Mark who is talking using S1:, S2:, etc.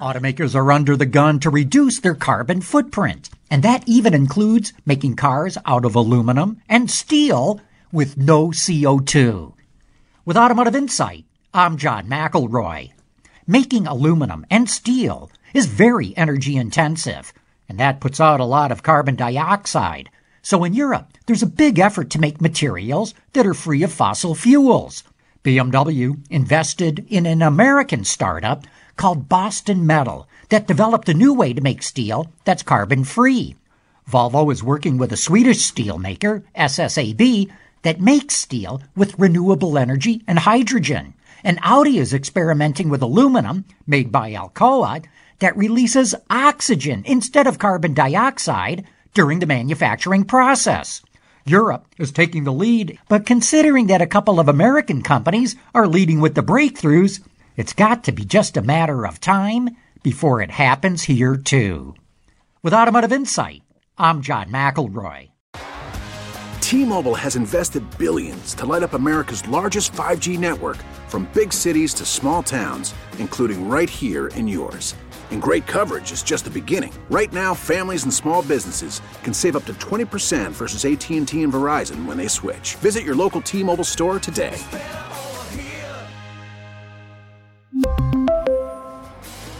S1: Automakers are under the gun to reduce their carbon footprint, and that even includes making cars out of aluminum and steel with no CO2. With Automotive Insight, I'm John McElroy. Making aluminum and steel is very energy intensive, and that puts out a lot of carbon dioxide. So in Europe, there's a big effort to make materials that are free of fossil fuels. BMW invested in an American startup called Boston Metal that developed a new way to make steel that's carbon free. Volvo is working with a Swedish steel maker, SSAB, that makes steel with renewable energy and hydrogen. And Audi is experimenting with aluminum made by Alcoa that releases oxygen instead of carbon dioxide during the manufacturing process. Europe is taking the lead, but considering that a couple of American companies are leading with the breakthroughs, it's got to be just a matter of time before it happens here too. With Automotive Insight, I'm John McElroy.
S2: T-Mobile has invested billions to light up America's largest 5G network from big cities to small towns, including right here in yours. And great coverage is just the beginning. Right now, families and small businesses can save up to 20% versus AT&T and Verizon when they switch. Visit your local T-Mobile store today.